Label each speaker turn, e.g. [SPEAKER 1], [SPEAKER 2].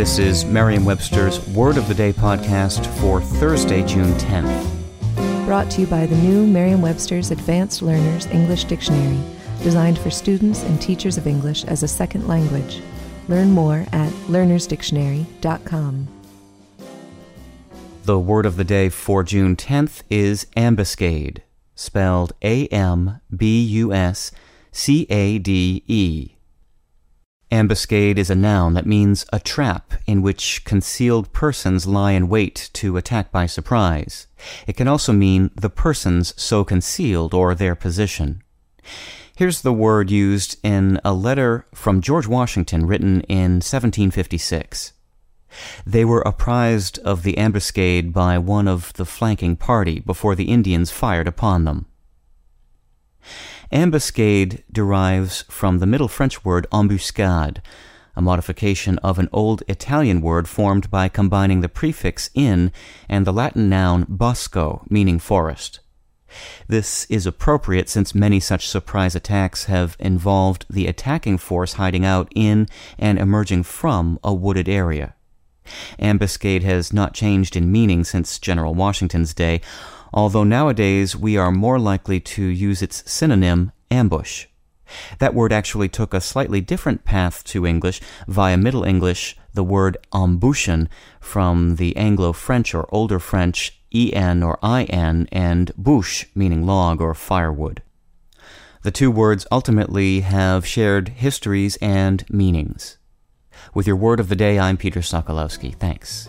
[SPEAKER 1] This is Merriam-Webster's Word of the Day podcast for Thursday, June 10th.
[SPEAKER 2] Brought to you by the new Merriam-Webster's Advanced Learners English Dictionary, designed for students and teachers of English as a second language. Learn more at learnersdictionary.com.
[SPEAKER 1] The word of the day for June 10th is ambuscade, spelled A M B U S C A D E. Ambuscade is a noun that means a trap in which concealed persons lie in wait to attack by surprise. It can also mean the persons so concealed or their position. Here's the word used in a letter from George Washington written in 1756. They were apprised of the ambuscade by one of the flanking party before the Indians fired upon them. Ambuscade derives from the Middle French word embuscade, a modification of an old Italian word formed by combining the prefix in and the Latin noun bosco, meaning forest. This is appropriate since many such surprise attacks have involved the attacking force hiding out in and emerging from a wooded area. Ambuscade has not changed in meaning since General Washington's day, although nowadays we are more likely to use its synonym, ambush. That word actually took a slightly different path to English via Middle English, the word embushen from the Anglo French or Older French en or in, and busche, meaning log or firewood. The two words ultimately have shared histories and meanings. With your word of the day, I'm Peter Sokolowski. Thanks.